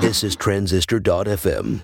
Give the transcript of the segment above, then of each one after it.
This is Transistor.fm.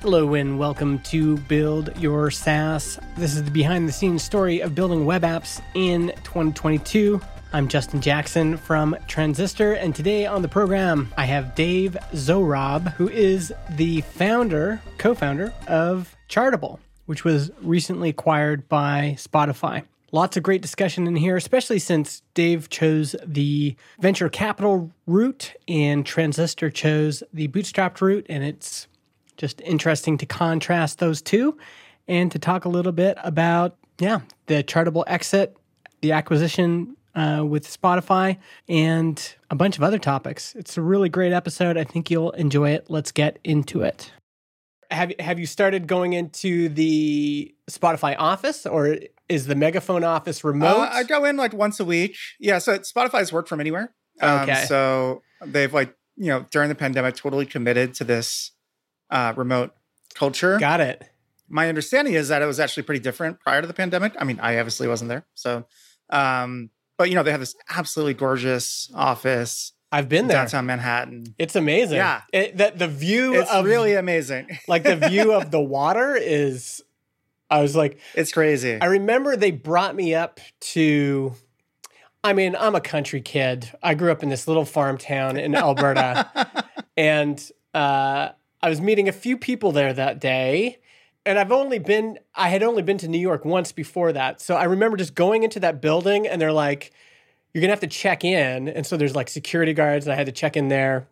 Hello and welcome to Build Your SaaS. This is the behind the scenes story of building web apps in 2022. I'm Justin Jackson from Transistor, and today on the program, I have Dave Zohrob, who is the founder, co founder of Chartable, which was recently acquired by Spotify. Lots of great discussion in here, especially since Dave chose the venture capital route and Transistor chose the bootstrapped route, and it's just interesting to contrast those two and to talk a little bit about, yeah, the Chartable exit, the acquisition uh, with Spotify, and a bunch of other topics. It's a really great episode. I think you'll enjoy it. Let's get into it. Have, have you started going into the Spotify office or is the Megaphone office remote? Uh, I go in like once a week. Yeah, so Spotify's work from anywhere. Um, Okay. So they've like, you know, during the pandemic, totally committed to this uh, remote culture. Got it. My understanding is that it was actually pretty different prior to the pandemic. I mean, I obviously wasn't there. So, um, but you know, they have this absolutely gorgeous office I've been there. downtown Manhattan. It's amazing. Yeah. It, the, the view It's of really amazing. like the view of the water is I was like It's crazy. I remember they brought me up to I mean, I'm a country kid. I grew up in this little farm town in Alberta and uh, I was meeting a few people there that day. And I've only been I had only been to New York once before that. So I remember just going into that building and they're like you're going to have to check in. And so there's like security guards and I had to check in there.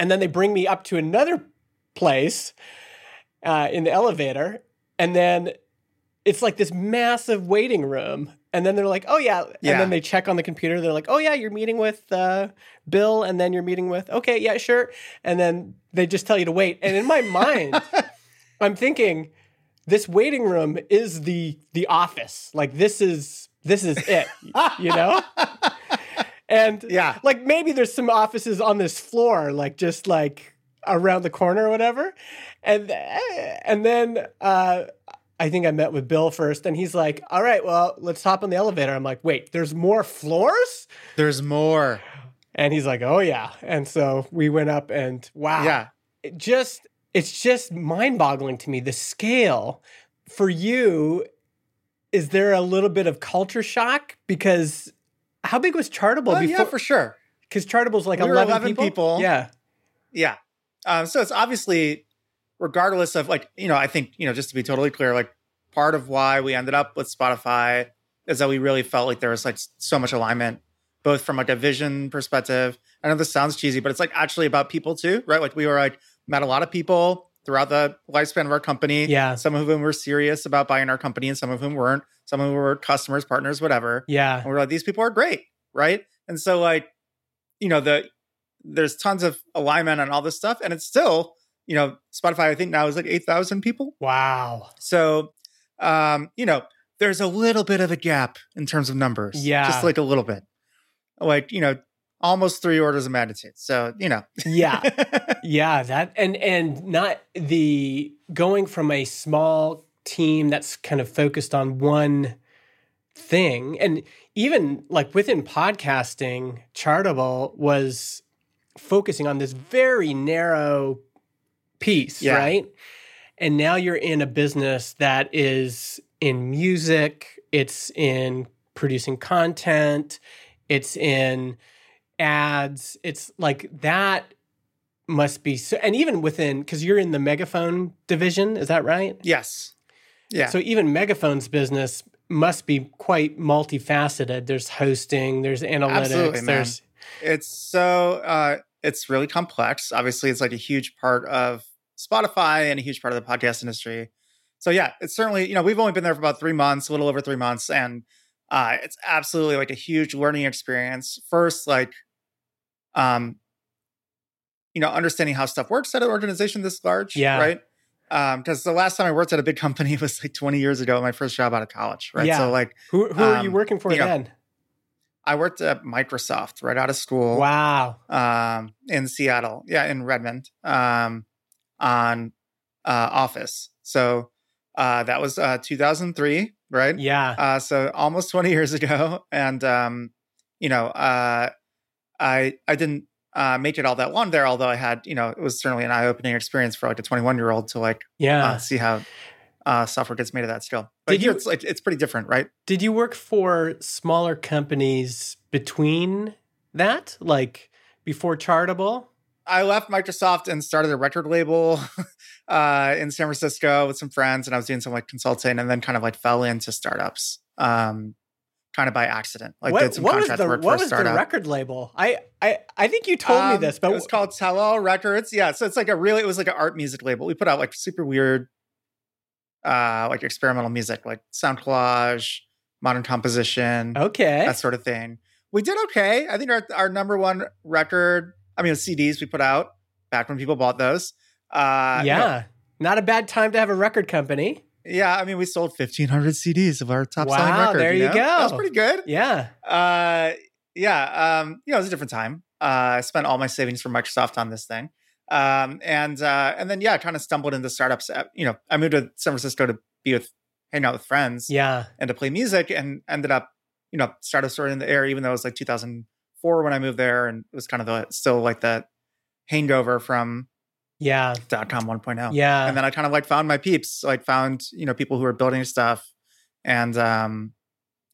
And then they bring me up to another place uh, in the elevator. And then it's like this massive waiting room. And then they're like oh yeah. And then they check on the computer. They're like oh yeah you're meeting with uh, bill and then you're meeting with okay yeah sure. And then they just tell you to wait. And in my mind i'm thinking this waiting room is the the office like this is this is it you know and Yeah. like maybe there's some offices on this floor like just like around the corner or whatever and and then uh I think I met with Bill first, and he's like, "All right, well, let's hop on the elevator." I'm like, "Wait, there's more floors?" There's more. And he's like, "Oh yeah." And so we went up, and wow, Yeah. just it's just mind-boggling to me the scale for you. Is there a little bit of culture shock because how big was Chartable Oh, before? yeah, for sure. Because Chartable's like We 11, 11 people. people. Yeah, Yeah. Um, so it's obviously, regardless of like, you know, I think, you know, just to be totally clear, like part of why we ended up with Spotify is that we really felt like there was like so much alignment, both from like a vision perspective. I know this sounds cheesy, but it's like actually about people too, right? Like we were like, met a lot of people throughout the lifespan of our company. Yeah. Some of whom were serious about buying our company and some of whom weren't. Some of whom were customers, partners, whatever. yeah, And we're like, these people are great, right? And so like, you know, the there's tons of alignment on all this stuff, and it's still, you know, Spotify I think now is like eight thousand people. wow, So, um, you know, there's a little bit of a gap in terms of numbers, Yeah. just like a little bit, like you know, almost three orders of magnitude. So, you know, yeah. Yeah, that and and not the going from a small team that's kind of focused on one thing and even like within podcasting chartable was focusing on this very narrow piece Yeah. right and now you're in a business that is in music it's in producing content it's in ads it's like that must be so and even within because you're in the megaphone division is that right? Yes, yeah, so even megaphone's business must be quite multifaceted. There's hosting there's analytics Absolutely, man. there's it's so uh it's really complex. Obviously it's like a huge part of spotify and a huge part of the podcast industry. So yeah it's certainly you know we've only been there for about three months a little over three months and uh it's absolutely like a huge learning experience. First like um you know understanding how stuff works at an organization this large Yeah. right um because the last time i worked at a big company was like 20 years ago my first job out of college right Yeah. so like who, who are you um, working for you know, then i worked at microsoft right out of school wow um, in Seattle, yeah, in Redmond, um, on uh, office. So uh, that was uh, 2003, right? Yeah. Uh, so almost 20 years ago, and um, you know, uh, I I didn't uh, make it all that long there. Although I had, you know, it was certainly an eye opening experience for like a 21 year old to like yeah. uh, see how uh, software gets made at that scale. But Did here you- it's like it's pretty different, right? Did you work for smaller companies between that, like before Chartable? I left Microsoft and started a record label uh, in San Francisco with some friends, and I was doing some like consulting, and then kind of like fell into startups, um, kind of by accident. Like did some was contract the work what for a was the record label? I I I think you told me Um, this, but it was called Tell Records. Yeah, so it's like a really it was like an art music label. We put out like super weird, uh, like experimental music, like sound collage, modern composition, okay. that sort of thing. We did okay. I think our our number one record. I mean, CDs we put out back when people bought those. Uh, yeah. Not a bad time to have a record company. Yeah. I mean, we sold fifteen hundred CDs of our top selling Wow, record. there you know? That was go. pretty good. Yeah. Uh, yeah. Um, you know, it was a different time. Uh, I spent all my savings from Microsoft on this thing. Um, and uh, and then yeah, kind of stumbled into startups. Uh, You know, I moved to San Francisco to be with, hang out with friends, Yeah. and to play music, and ended up, you know, startups were in the air, even though it was like 2004 when I moved there, and it was kind of the, still like that hangover from Yeah. dot com 1.0. Yeah. And then I kind of like found my peeps, like found, you know, people who are building stuff. And, um,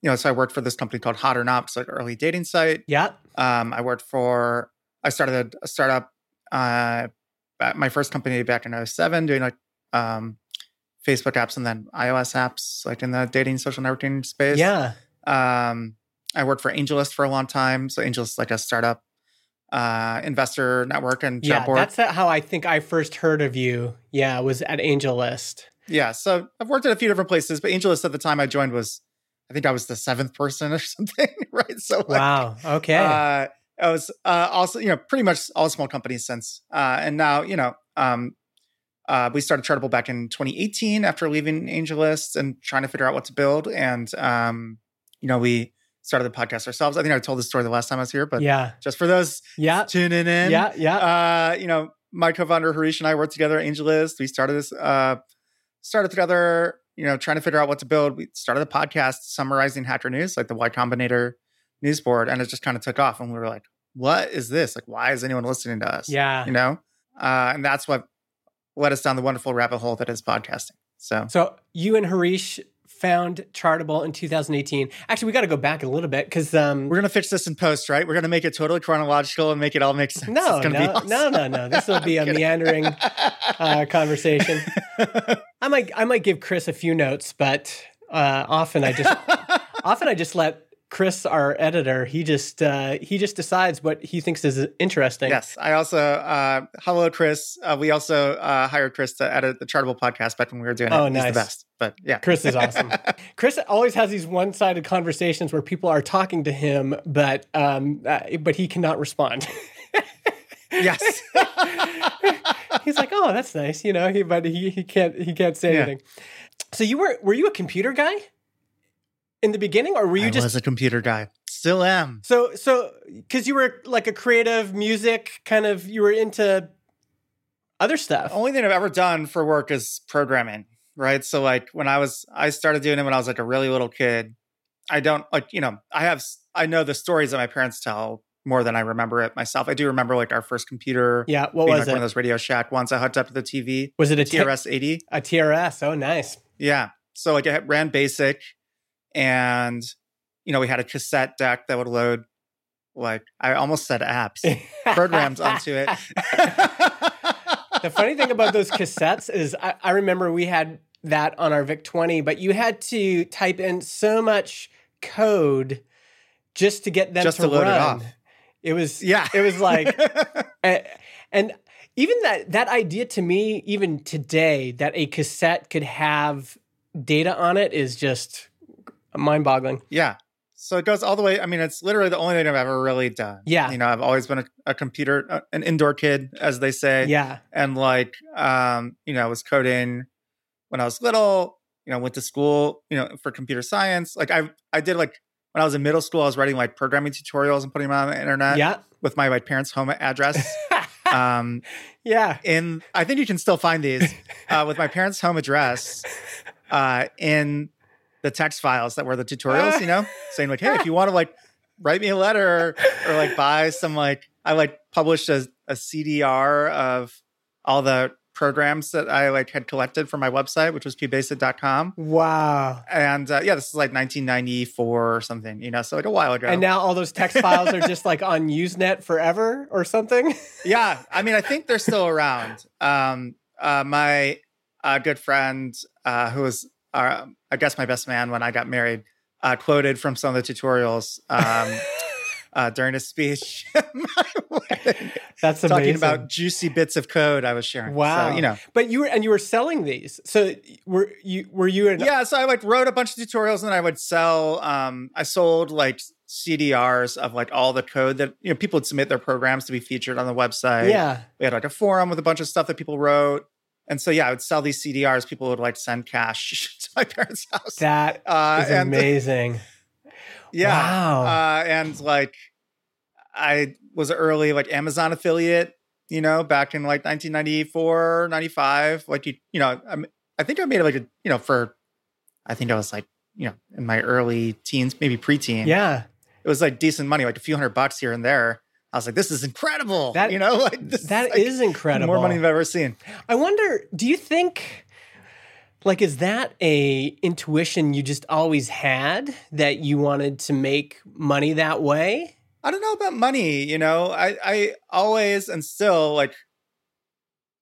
you know, so I worked for this company called Hot or Not, it's like early dating site. yeah. Um, I worked for, I started a, startup, uh, at my first company back in 07 doing like, um, Facebook apps and then iOS apps, like in the dating social networking space. Yeah. Um, I worked for AngelList for a long time. So AngelList is like a startup, uh, investor network and Yeah. board. That's how I think I first heard of you. Yeah. Was at Angel List. Yeah, so I've worked at a few different places, but AngelList at the time I joined was, I think I was the seventh person or something, right? So like, Wow. Okay. uh, I was uh, also, you know, pretty much all small companies since, uh, and now, you know, um, uh, we started Chartable back in 2018 after leaving AngelList and trying to figure out what to build, and um, you know, we started the podcast ourselves. I think I told this story the last time I was here, but yeah. just for those Yeah. tuning in, Yeah. Yeah. uh, you know, my co-founder Harish and I worked together at AngelList. We started this, uh, started together, you know, trying to figure out what to build. We started the podcast summarizing Hacker News, like the Y Combinator news board, and it just kind of took off. And we were like, "What is this? Like, why is anyone listening to us?" yeah. you know, uh, and that's what led us down the wonderful rabbit hole that is podcasting. So, So you and Harish found Chartable in 2018. Actually, we got to go back a little bit because um, we're gonna fix this in post, right? We're gonna make it totally chronological and make it all make sense. no, no, awesome. no, no, no. This will be a kidding. meandering uh, conversation. I might, I might give Chris a few notes, but uh, often I just, often I just let Chris, our editor, he just, uh, he just decides what he thinks is interesting. Yes, I also uh, hello Chris. Uh, we also uh, hired Chris to edit the Chartable podcast back when we were doing it. Oh, He's nice. the best. But yeah, Chris is awesome. Chris always has these one-sided conversations where people are talking to him, but um, uh, but he cannot respond. yes. He's like, "Oh, that's nice," you know. He, but he, he can't he can't say Yeah. anything. So you were were you a computer guy in the beginning, or were you I just was a computer guy. Still am. so so because you were like a creative music kind of you were into other stuff? Only thing I've ever done for work is programming. Right. So like when I was, I started doing it when I was like a really little kid. I don't like, you know, I have, I know the stories that my parents tell more than I remember it myself. I do remember like our first computer. yeah. What being was like one of those Radio Shack ones I hooked up to the TV. Was it a TRS 80. a TRS? Oh, nice. Yeah. So like it ran basic and you know, we had a cassette deck that would load like I almost said apps, programs onto it. the funny thing about those cassettes is I, I remember we had that on our VIC 20, but you had to type in so much code just to get them Just to, to load it off. It was yeah. it was like Uh, and even that that idea to me even today that a cassette could have data on it is just mind-boggling yeah. So it goes all the way. I mean, it's literally the only thing I've ever really done. Yeah. You know, I've always been a, a computer, uh, an indoor kid, as they say. yeah And like, um, you know, I was coding when I was little, you know, went to school, you know, for computer science. Like I, I did like, when I was in middle school, I was writing like programming tutorials and putting them on the internet yeah with my, my parents' home address. Um, yeah. in I think you can still find these uh, with my parents' home address uh, in the text files that were the tutorials. You know, saying like, hey, if you want to like write me a letter or like buy some like I like published a, a CDR of all the programs that I like had collected for my website, which was pbasic.com. Wow. And uh, yeah, this is like 1994 or something, you know, so like a while ago. And now all those text files are just like on Usenet forever or something. yeah, I mean, I think they're still around. Um, uh, my uh, good friend, uh, who was, uh, I guess, my best man when I got married, uh, quoted from some of the tutorials um, uh, during a speech at my wedding, That's talking amazing. about juicy bits of code I was sharing. wow. So, you know, but you were and you were selling these. So were you were you in yeah. So I like wrote a bunch of tutorials and I would sell. Um, I sold like CDRs of like all the code that you know people would submit their programs to be featured on the website. Yeah. we had like a forum with a bunch of stuff that people wrote. And so yeah, I would sell these CDRs. People would like send cash to my parents' house. That uh, is and amazing. yeah, Wow. uh, and like I was an early like Amazon affiliate. You know, back in like 1994, 95. Like you, you know, I, I think I made like a you know for, I think I was like you know in my early teens, maybe preteen. Yeah. it was like decent money, like a few hundred bucks here and there. I was like, this is incredible. That- you know, like this That like, is incredible. more money than I've ever seen. I wonder, do you think like is that a intuition you just always had that you wanted to make money that way? I don't know about money, you know. I I always and still like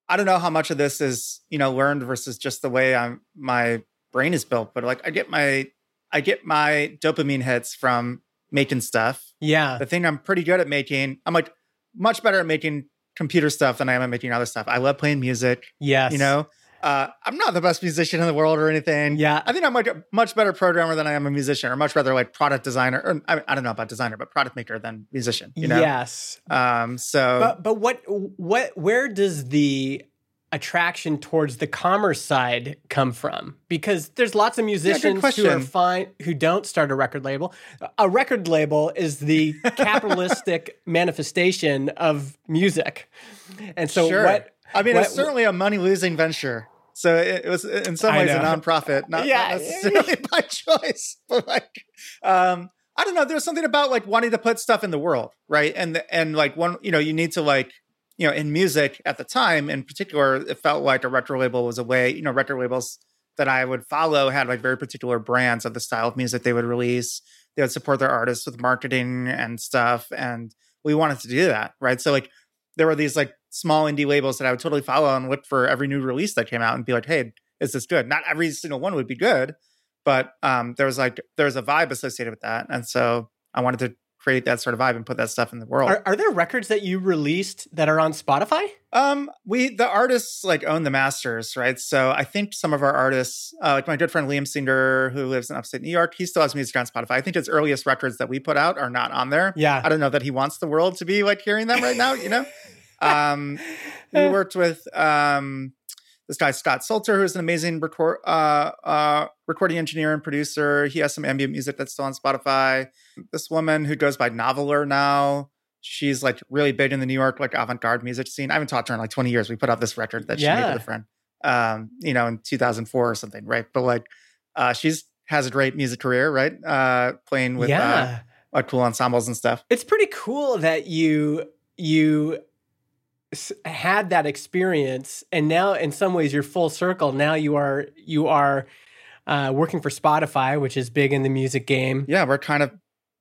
I don't know how much of this is, you know, learned versus just the way I'm my brain is built, but like I get my I get my dopamine hits from making stuff. Yeah. The thing I'm pretty good at making, I'm like much better at making computer stuff than I am at making other stuff. I love playing music, Yes. you know. Uh, I'm not the best musician in the world or anything. Yeah. I think I'm like a much better programmer than I am a musician, or much rather like product designer. Or I, I don't know about designer, but product maker than musician. You know. Yes. Um. So But but what what where does the attraction towards the commerce side come from? Because there's lots of musicians who are fine who don't start a record label. A record label is the capitalistic manifestation of music. And so sure. what I mean, what- it's certainly a money losing venture. So it, was in some ways a nonprofit, not, Yeah. not necessarily by choice, but like, um, I don't know. There's something about like wanting to put stuff in the world, right? And and like one, you know, you need to like, you know, in music at the time, in particular, it felt like a retro label was a way. You know, record labels that I would follow had like very particular brands of the style of music they would release. They would support their artists with marketing and stuff, and we wanted to do that, right? So like, there were these like small indie labels that I would totally follow and look for every new release that came out and be like, hey, is this good? Not every single one would be good, but um, there was like there was a vibe associated with that, and so I wanted to create that sort of vibe and put that stuff in the world. are, are there records that you released that are on Spotify? Um, we the artists like own the masters, right? So I think some of our artists, uh, like my good friend Liam Singer, who lives in upstate New York, he still has music on Spotify. I think his earliest records that we put out are not on there. Yeah. I don't know that he wants the world to be like hearing them right now, you know? um, we worked with um, this guy Scott Solter, who's an amazing record uh, uh, recording engineer and producer. He has some ambient music that's still on Spotify. This woman who goes by Noveller now. She's like really big in the New York like avant-garde music scene. I haven't talked to her in like 20 years. We put out this record that she made with a friend, um, you know, in 2004 or something, right? But like, uh, she's has a great music career, right? Uh, playing with uh, yeah. like cool ensembles and stuff. it's pretty cool that you you had that experience and now in some ways you're full circle now you are you are uh, working for spotify which is big in the music game yeah, we're kind of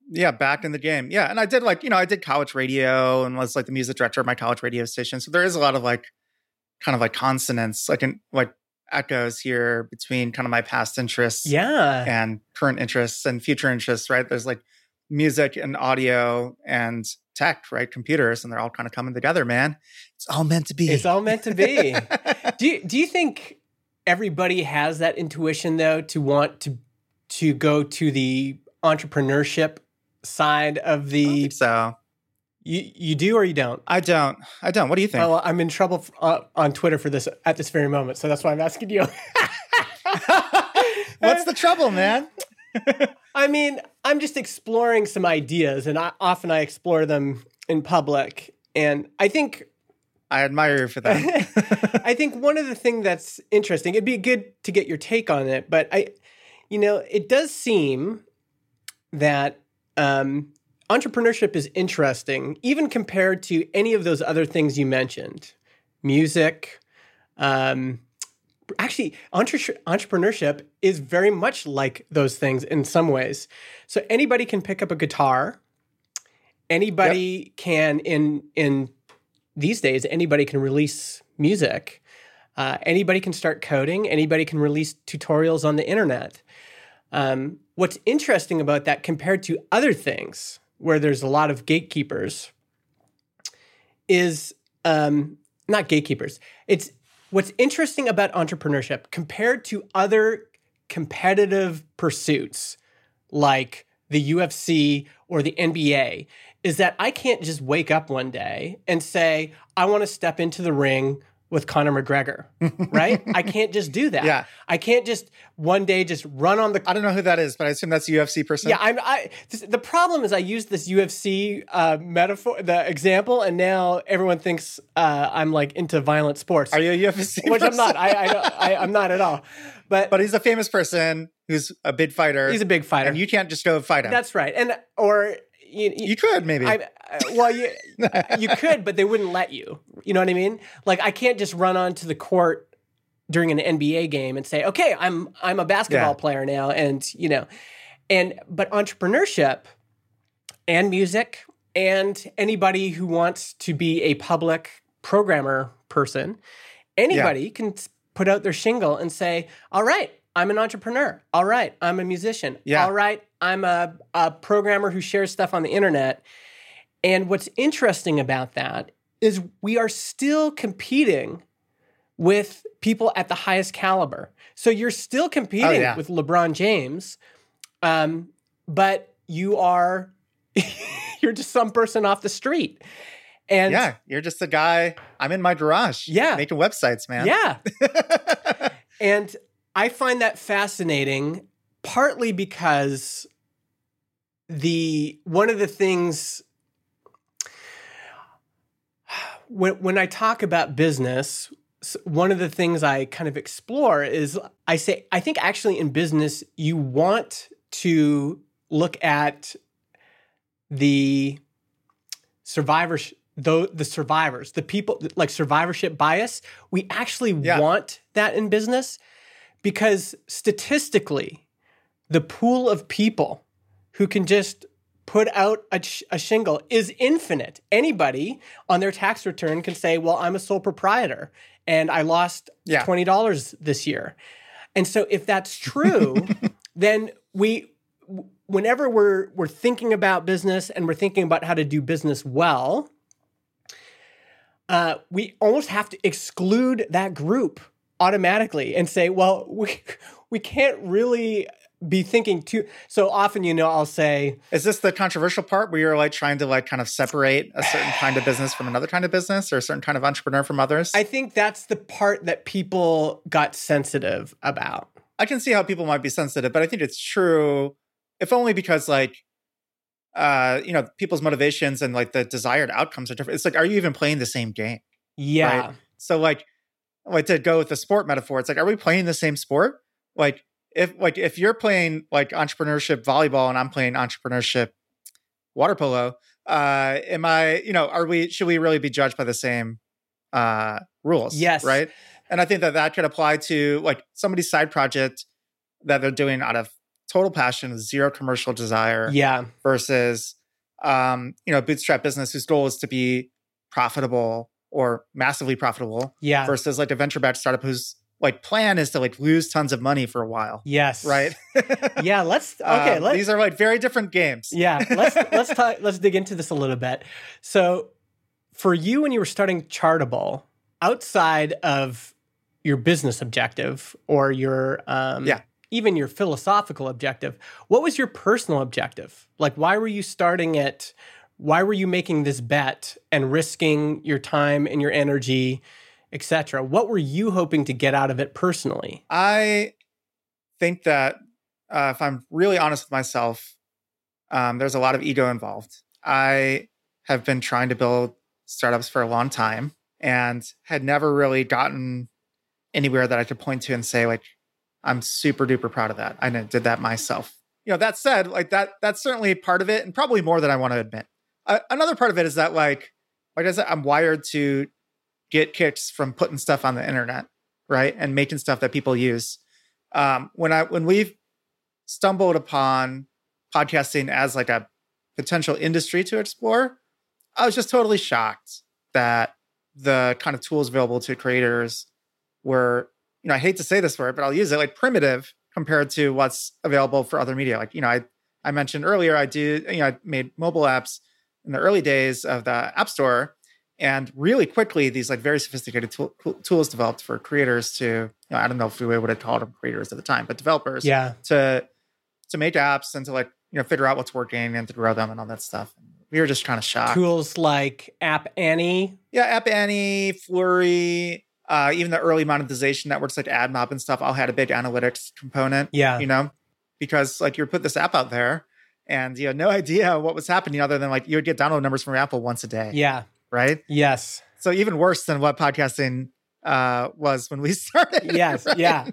yeah back in the game. Yeah, and I did like you know I did college radio and was like the music director of my college radio station. So there is a lot of like kind of like consonants, like in like echoes here between kind of my past interests yeah and current interests and future interests. Right? There's like music and audio and tech, right? Computers, and they're all kind of coming together. Man, it's all meant to be. it's all meant to be do you, do you think everybody has that intuition though to want to to go to the entrepreneurship side of the think so you, you do or you don't I don't. I don't. What do you think? Oh, I'm in trouble uh, on Twitter for this at this very moment, so that's why I'm asking you. What's the trouble, man? I mean, I'm just exploring some ideas, and I, often I explore them in public. And I think I admire you for that. I think one of the things that's interesting, it'd be good to get your take on it, but I, you know, it does seem that um, entrepreneurship is interesting, even compared to any of those other things you mentioned music. Um, actually, entre- entrepreneurship is very much like those things in some ways. So anybody can pick up a guitar. Anybody yep. can in in these days anybody can release music. Uh, anybody can start coding. Anybody can release tutorials on the internet. Um, what's interesting about that compared to other things where there's a lot of gatekeepers is um, not gatekeepers. It's what's interesting about entrepreneurship compared to other competitive pursuits like the UFC or the NBA is that I can't just wake up one day and say, I want to step into the ring with Conor McGregor, right? I can't just do that. Yeah. I can't just one day just run on the. I don't know who that is, but I assume that's a UFC person. Yeah, I'm. I this, the problem is I used this UFC uh, metaphor, the example, and now everyone thinks uh, I'm like into violent sports. Are you a UFC? Which person? I'm not. I, I, I I'm not at all. But but he's a famous person who's a big fighter. He's a big fighter, and you can't just go fight him. That's right. And or you, you could maybe. I, uh, well, you you could, but they wouldn't let you. You know what I mean? Like I can't just run onto the court during an NBA game and say, "Okay, I'm I'm a basketball yeah. player now," and you know, and but entrepreneurship and music and anybody who wants to be a public programmer person, anybody yeah. can put out their shingle and say, "All right, I'm an entrepreneur. All right, I'm a musician. Yeah. All right, I'm a, a programmer who shares stuff on the internet. And what's interesting about that is we are still competing with people at the highest caliber. So you're still competing oh, yeah. with LeBron James, um, but you are you're just some person off the street. And yeah, you're just a guy. I'm in my garage. Yeah, making websites, man. Yeah. and I find that fascinating, partly because the one of the things when when I talk about business, one of the things I kind of explore is I say I think actually in business you want to look at the survivors the, the survivors the people like survivorship bias we actually yeah. want that in business because statistically, the pool of people who can just put out a, sh- a, shingle is infinite. Anybody on their tax return can say, Well, I'm a sole proprietor and I lost yeah. $20 this year. And so, if that's true, then we, whenever we're, we're thinking about business and we're thinking about how to do business well, uh, we almost have to exclude that group automatically and say, well, we we can't really be thinking too so often you know i'll say is this the controversial part where you're like trying to like kind of separate a certain kind of business from another kind of business or a certain kind of entrepreneur from others? I think that's the part that people got sensitive about. I can see how people might be sensitive but i think it's true if only because like uh you know people's motivations and like the desired outcomes are different. It's like are you even playing the same game? Yeah. Right? so like like to go with the sport metaphor, it's like, are we playing the same sport? Like if like if you're playing like entrepreneurship volleyball and I'm playing entrepreneurship water polo, uh, am I, you know, are we should we really be judged by the same uh rules? Yes. Right. And I think that that could apply to like somebody's side project that they're doing out of total passion, zero commercial desire. Yeah. Versus um, you know, bootstrap business whose goal is to be profitable or massively profitable. Yeah. Versus like a venture backed startup whose like plan is to like lose tons of money for a while. Yes. Right. yeah. Let's okay. Um, let's, these are like very different games. yeah. Let's let's talk. Let's dig into this a little bit. So, for you, when you were starting Chartable, outside of your business objective or your um, yeah. even your philosophical objective, what was your personal objective? Like, why were you starting it? Why were you making this bet and risking your time and your energy etc what were you hoping to get out of it personally i think that uh, if i'm really honest with myself um, there's a lot of ego involved i have been trying to build startups for a long time and had never really gotten anywhere that I could point to and say, like, I'm super duper proud of that. I did that myself. You know, that said, like that, that's certainly part of it and probably more than I want to admit. Another part of it is that, like, like I said, I'm wired to get kicks from putting stuff on the internet, right? And making stuff that people use. Um, when I, when we've stumbled upon podcasting as like a potential industry to explore, I was just totally shocked that the kind of tools available to creators were, you know, I hate to say this word, but I'll use it like primitive compared to what's available for other media. Like, you know, I I mentioned earlier, I do, you know, I made mobile apps in the early days of the App Store. And really quickly, these like very sophisticated tool, tools developed for creators to, you know, I don't know if we would have called them creators at the time, but developers, yeah, to to make apps and to like you know figure out what's working and to grow them and all that stuff. We were just kind of shocked. Tools like App Annie, yeah, App Annie, Flurry, uh, even the early monetization networks like AdMob and stuff all had a big analytics component. Yeah, you know, because like you put this app out there and you had no idea what was happening other than like you would get download numbers from Apple once a day. Yeah, right. Yes. So even worse than what podcasting uh, was when we started. Yes. Right? Yeah.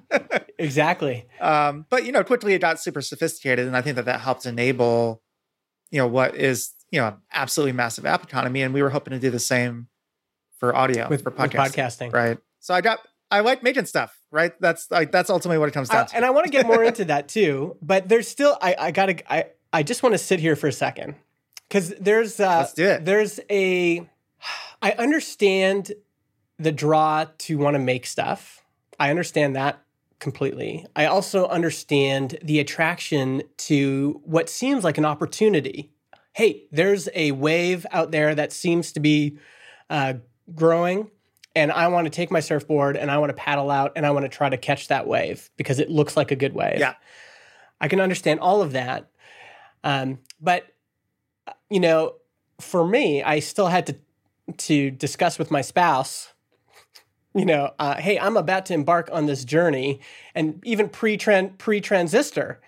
Exactly. Um, but you know, quickly it got super sophisticated, and I think that that helped enable, you know, what is you know absolutely massive app economy, and we were hoping to do the same for audio with, for podcasting. With podcasting. right? So I got I like making stuff, right? That's like that's ultimately what it comes down I, to. And I want to get more into that too, but there's still I I gotta I I just want to sit here for a second because there's uh, Let's do it. there's a I understand the draw to want to make stuff. I understand that completely. I also understand the attraction to what seems like an opportunity. Hey, there's a wave out there that seems to be uh, growing, and I want to take my surfboard and I want to paddle out and I want to try to catch that wave because it looks like a good wave. Yeah. I can understand all of that. Um, but, you know, for me, I still had to to discuss with my spouse you know, uh, hey, I'm about to embark on this journey, and even pre pre transistor,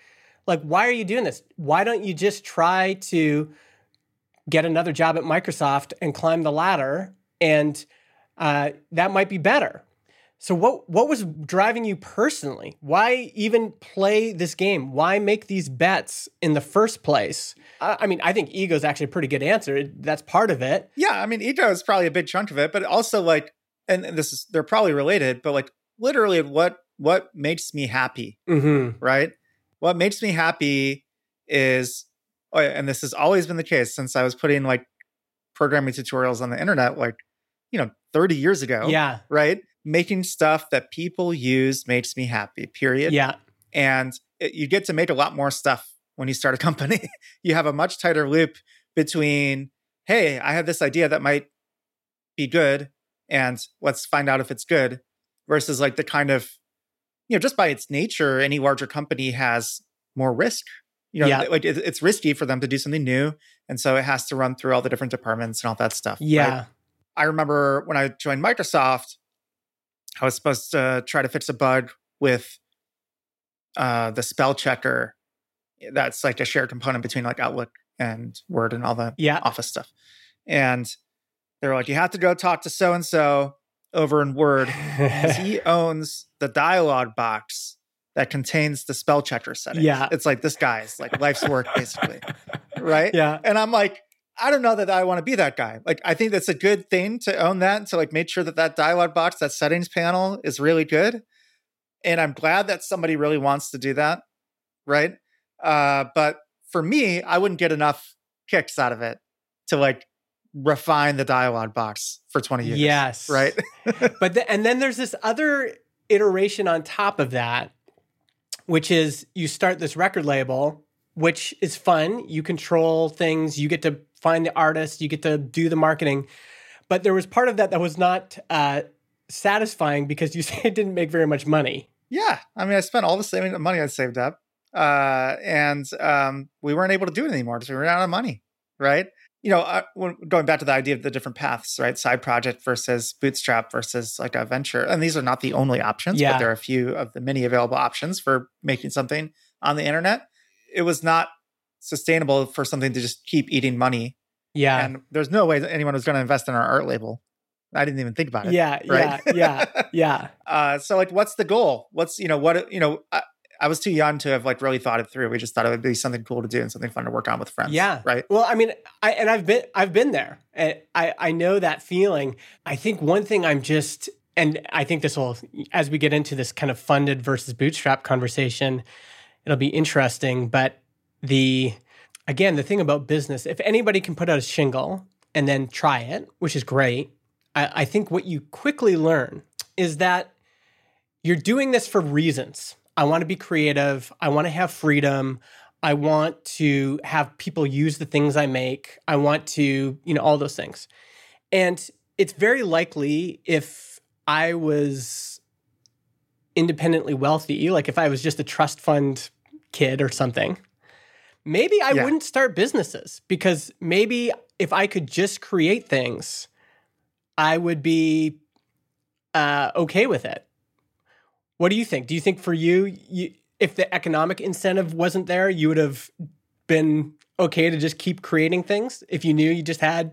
like, why are you doing this? Why don't you just try to get another job at Microsoft and climb the ladder, and uh, that might be better. So, what what was driving you personally? Why even play this game? Why make these bets in the first place? I, I mean, I think ego is actually a pretty good answer. That's part of it. Yeah, I mean, ego is probably a big chunk of it, but also like and this is they're probably related, but like literally what what makes me happy, mm-hmm. right? What makes me happy is, oh, and this has always been the case since I was putting like programming tutorials on the internet, like you know, thirty years ago. Yeah, right. Making stuff that people use makes me happy. Period. Yeah, and it, you get to make a lot more stuff when you start a company. you have a much tighter loop between, hey, I have this idea that might be good and let's find out if it's good versus like the kind of you know just by its nature any larger company has more risk you know yeah. like it's risky for them to do something new and so it has to run through all the different departments and all that stuff yeah right? i remember when i joined microsoft i was supposed to try to fix a bug with uh, the spell checker that's like a shared component between like outlook and word and all the yeah. office stuff and they're like, you have to go talk to so and so over in Word because he owns the dialogue box that contains the spell checker settings. Yeah. It's like this guy's like life's work, basically. right? Yeah. And I'm like, I don't know that I want to be that guy. Like, I think that's a good thing to own that, to like make sure that that dialogue box, that settings panel is really good. And I'm glad that somebody really wants to do that. Right. Uh, but for me, I wouldn't get enough kicks out of it to like refine the dialogue box for 20 years. Yes. Right. but the, and then there's this other iteration on top of that, which is you start this record label, which is fun. You control things, you get to find the artist, you get to do the marketing. But there was part of that that was not uh, satisfying because you say it didn't make very much money. Yeah. I mean, I spent all the saving money I saved up. Uh, and um, we weren't able to do it anymore because we ran out of money. Right you know, uh, going back to the idea of the different paths, right? Side project versus bootstrap versus like a venture. And these are not the only options, yeah. but there are a few of the many available options for making something on the internet. It was not sustainable for something to just keep eating money. Yeah. And there's no way that anyone was going to invest in our art label. I didn't even think about it. Yeah, right? yeah, yeah, yeah. uh, so like, what's the goal? What's you know what you know? I, I was too young to have like really thought it through. We just thought it would be something cool to do and something fun to work on with friends. Yeah. Right. Well, I mean, I and I've been I've been there. And I I know that feeling. I think one thing I'm just and I think this will as we get into this kind of funded versus bootstrap conversation, it'll be interesting, but the again, the thing about business, if anybody can put out a shingle and then try it, which is great, I, I think what you quickly learn is that you're doing this for reasons. I want to be creative. I want to have freedom. I want to have people use the things I make. I want to, you know, all those things. And it's very likely if I was independently wealthy, like if I was just a trust fund kid or something, maybe I Yeah. wouldn't start businesses because maybe if I could just create things, I would be uh, okay with it. What do you think? Do you think for you, you, if the economic incentive wasn't there, you would have been okay to just keep creating things if you knew you just had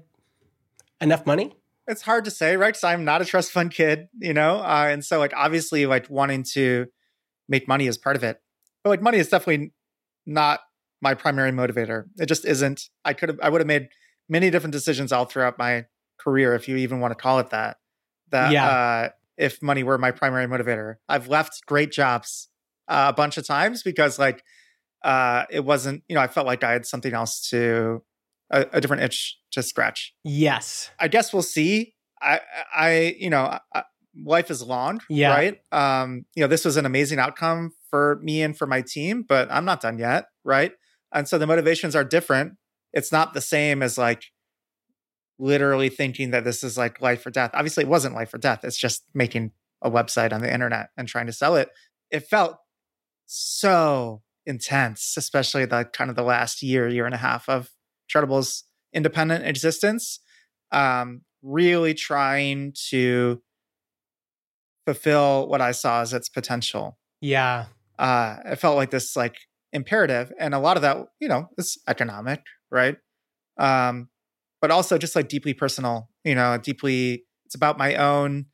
enough money? it's hard to say, right? Because I'm not a trust fund kid, you know, uh, and so like obviously like wanting to make money is part of it, but like money is definitely not my primary motivator. It just isn't. I could have, I would have made many different decisions all throughout my career, if you even want to call it that. That Yeah. uh, if money were my primary motivator, I've left great jobs uh, a bunch of times because like uh, it wasn't, you know, I felt like I had something else to a, a different itch to scratch. Yes. I guess we'll see. I, I, you know, I, life is long, Yeah. right? Um, you know, this was an amazing outcome for me and for my team, but I'm not done yet, right? And so the motivations are different. It's not the same as like literally thinking that this is like life or death. Obviously, it wasn't life or death. It's just making a website on the internet and trying to sell it. It felt so intense, especially the kind of the last year, year and a half of Chartable's independent existence. Um, really trying to fulfill what I saw as its potential. Yeah. Uh, it felt like this like imperative, and a lot of that, you know, is economic, right? Um, but also just like deeply personal. You know, deeply. It's about my own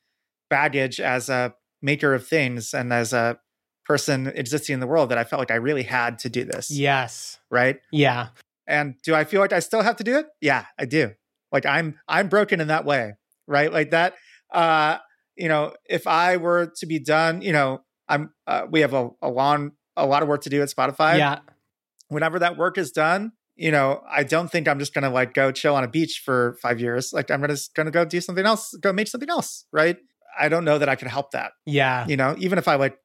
baggage as a maker of things and as a person existing in the world that I felt like I really had to do this. Yes. Right. Yeah. And do I feel like I still have to do it? Yeah, I do. Like I'm I'm broken in that way, right? Like that uh you know, if I were to be done, you know, I'm uh, we have a, a long a lot of work to do at Spotify. yeah. Whenever that work is done, you know, I don't think I'm just going to like go chill on a beach for 5 years. Like I'm going to going to go do something else, go make something else, right? I don't know that I could help that. Yeah. You know, even if I like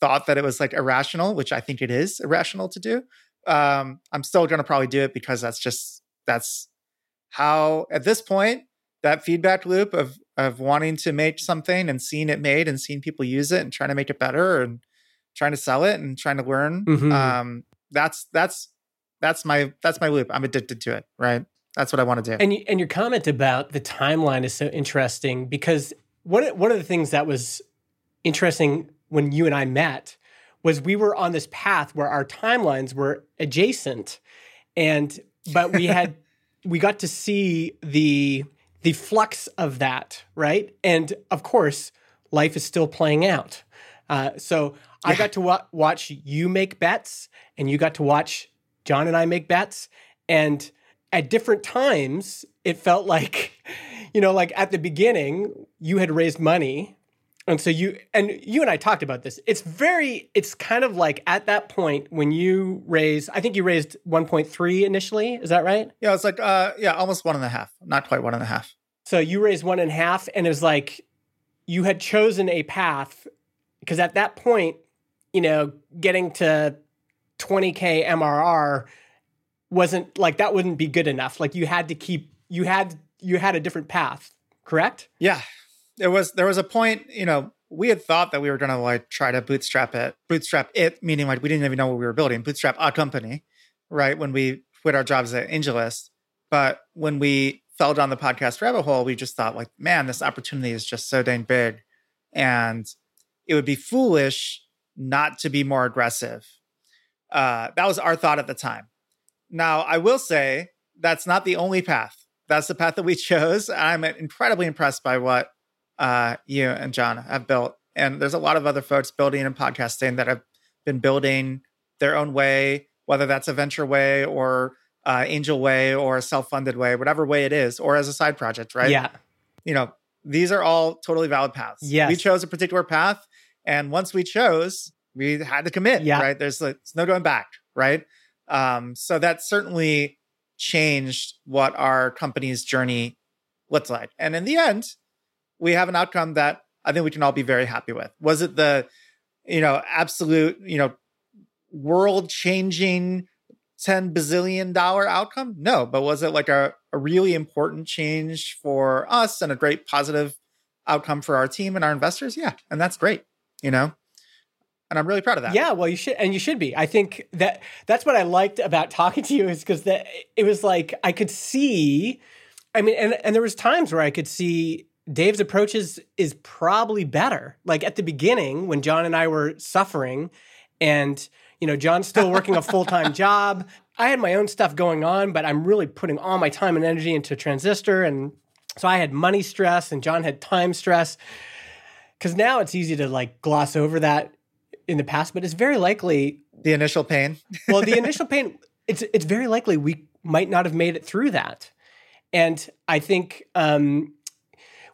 thought that it was like irrational, which I think it is irrational to do, um, I'm still going to probably do it because that's just that's how at this point that feedback loop of of wanting to make something and seeing it made and seeing people use it and trying to make it better and trying to sell it and trying to learn. Mhm. Um, that's that's that's my that's my loop. I'm addicted to it. Right. That's what I want to do. And you, and your comment about the timeline is so interesting because one one of the things that was interesting when you and I met was we were on this path where our timelines were adjacent, and but we had we got to see the the flux of that, right? And of course, life is still playing out. Uh, so I got to wa- watch you make bets, and you got to watch John and I make bets, and at different times, it felt like, you know, like at the beginning, you had raised money. And so you and you and I talked about this. It's very, it's kind of like at that point when you raise, I think you raised 1.3 initially. Is that right? yeah, it's like uh yeah, almost one and a half. Not quite one and a half. So you raised one and a half, and it was like you had chosen a path because at that point, you know, getting to 20k MRR wasn't like that wouldn't be good enough. Like you had to keep you had you had a different path, correct? Yeah. There was there was a point, you know, we had thought that we were gonna like try to bootstrap it, bootstrap it, meaning like we didn't even know what we were building, bootstrap a company, right? When we quit our jobs at AngelList. But when we fell down the podcast rabbit hole, we just thought like, man, this opportunity is just so dang big. And it would be foolish not to be more aggressive. Uh, that was our thought at the time. Now, I will say that's not the only path that's the path that we chose. I'm incredibly impressed by what uh, you and John have built. And there's a lot of other folks building and podcasting that have been building their own way, whether that's a venture way or uh, angel way or a self-funded way, whatever way it is, or as a side project, right? Yeah. You know, these are all totally valid paths. Yes. We chose a particular path. And once we chose, we had to commit, Yeah. right? There's, like, there's no going back, right? Um, so that certainly changed what our company's journey looked like. And in the end, we have an outcome that I think we can all be very happy with. Was it the, you know, absolute, you know, world changing 10 bazillion dollar outcome? No, but was it like a, a really important change for us and a great positive outcome for our team and our investors? Yeah. And that's great, you know? And I'm really proud of that. Yeah, well, you should, and you should be. I think that that's what I liked about talking to you is because that it was like I could see. I mean, and and there was times where I could see Dave's approach is is probably better. Like at the beginning when Jon and I were suffering, and you know Jon's still working a full time job. I had my own stuff going on, but I'm really putting all my time and energy into Transistor, and so I had money stress, and Jon had time stress. Because now it's easy to like gloss over that in the past, but it's very likely. The initial pain. Well, the initial pain, it's it's very likely we might not have made it through that. And I think um,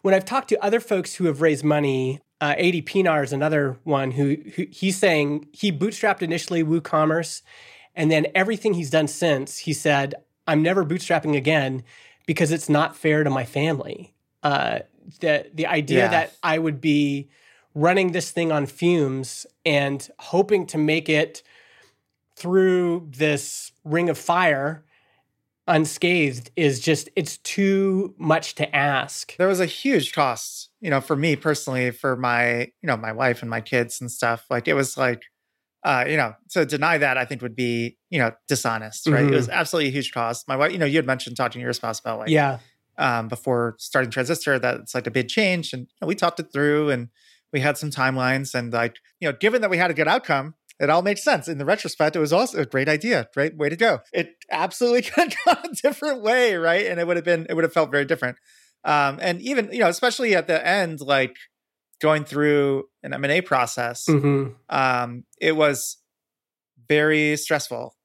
when I've talked to other folks who have raised money, uh, Adii Pienaar is another one who, who he's saying he bootstrapped initially WooCommerce, and then everything he's done since, he said, "I'm never bootstrapping again because it's not fair to my family." Uh, the the idea Yeah. that I would be running this thing on fumes and hoping to make it through this ring of fire unscathed is just it's too much to ask. there was a huge cost you know for me personally for my you know my wife and my kids and stuff like it was like uh you know to deny that i think would be you know dishonest right Mhm. it was absolutely a huge cost my wife you know you had mentioned talking to your spouse about like yeah. Um before starting transistor that it's like a big change and you know, we talked it through and we had some timelines and like you know given that we had a good outcome it all makes sense. In the retrospect it was also a great idea great way to go. It absolutely could have gone a different way right? And it would have been it would have felt very different. Um and even you know especially at the end like going through an m&a process hmm um it was very stressful.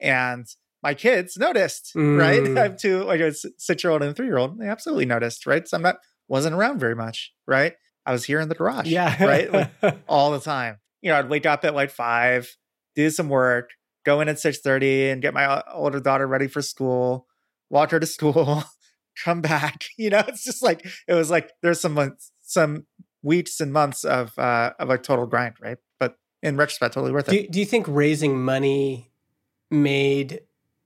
And my kids noticed right Mm. i have two like a six year old and a three year old they absolutely noticed right so i'm not wasn't around very much right i was here in the garage Yeah. right like, all the time. You know, I'd wake up at like five, do some work, go in at six thirty, and get my older daughter ready for school, walk her to school, come back. You know, it's just like it was like there's some months, some weeks and months of uh of a total grind, right? But in retrospect, totally worth it. do, do you think raising money made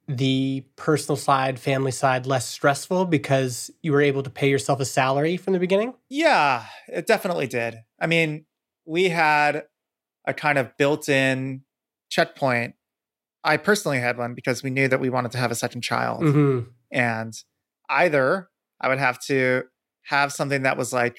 the personal side, family side less stressful because you were able to pay yourself a salary from the beginning? Yeah, it definitely did. I mean, we had a kind of built-in checkpoint. I personally had one because we knew that we wanted to have a second child. hmm and either I would have to have something that was like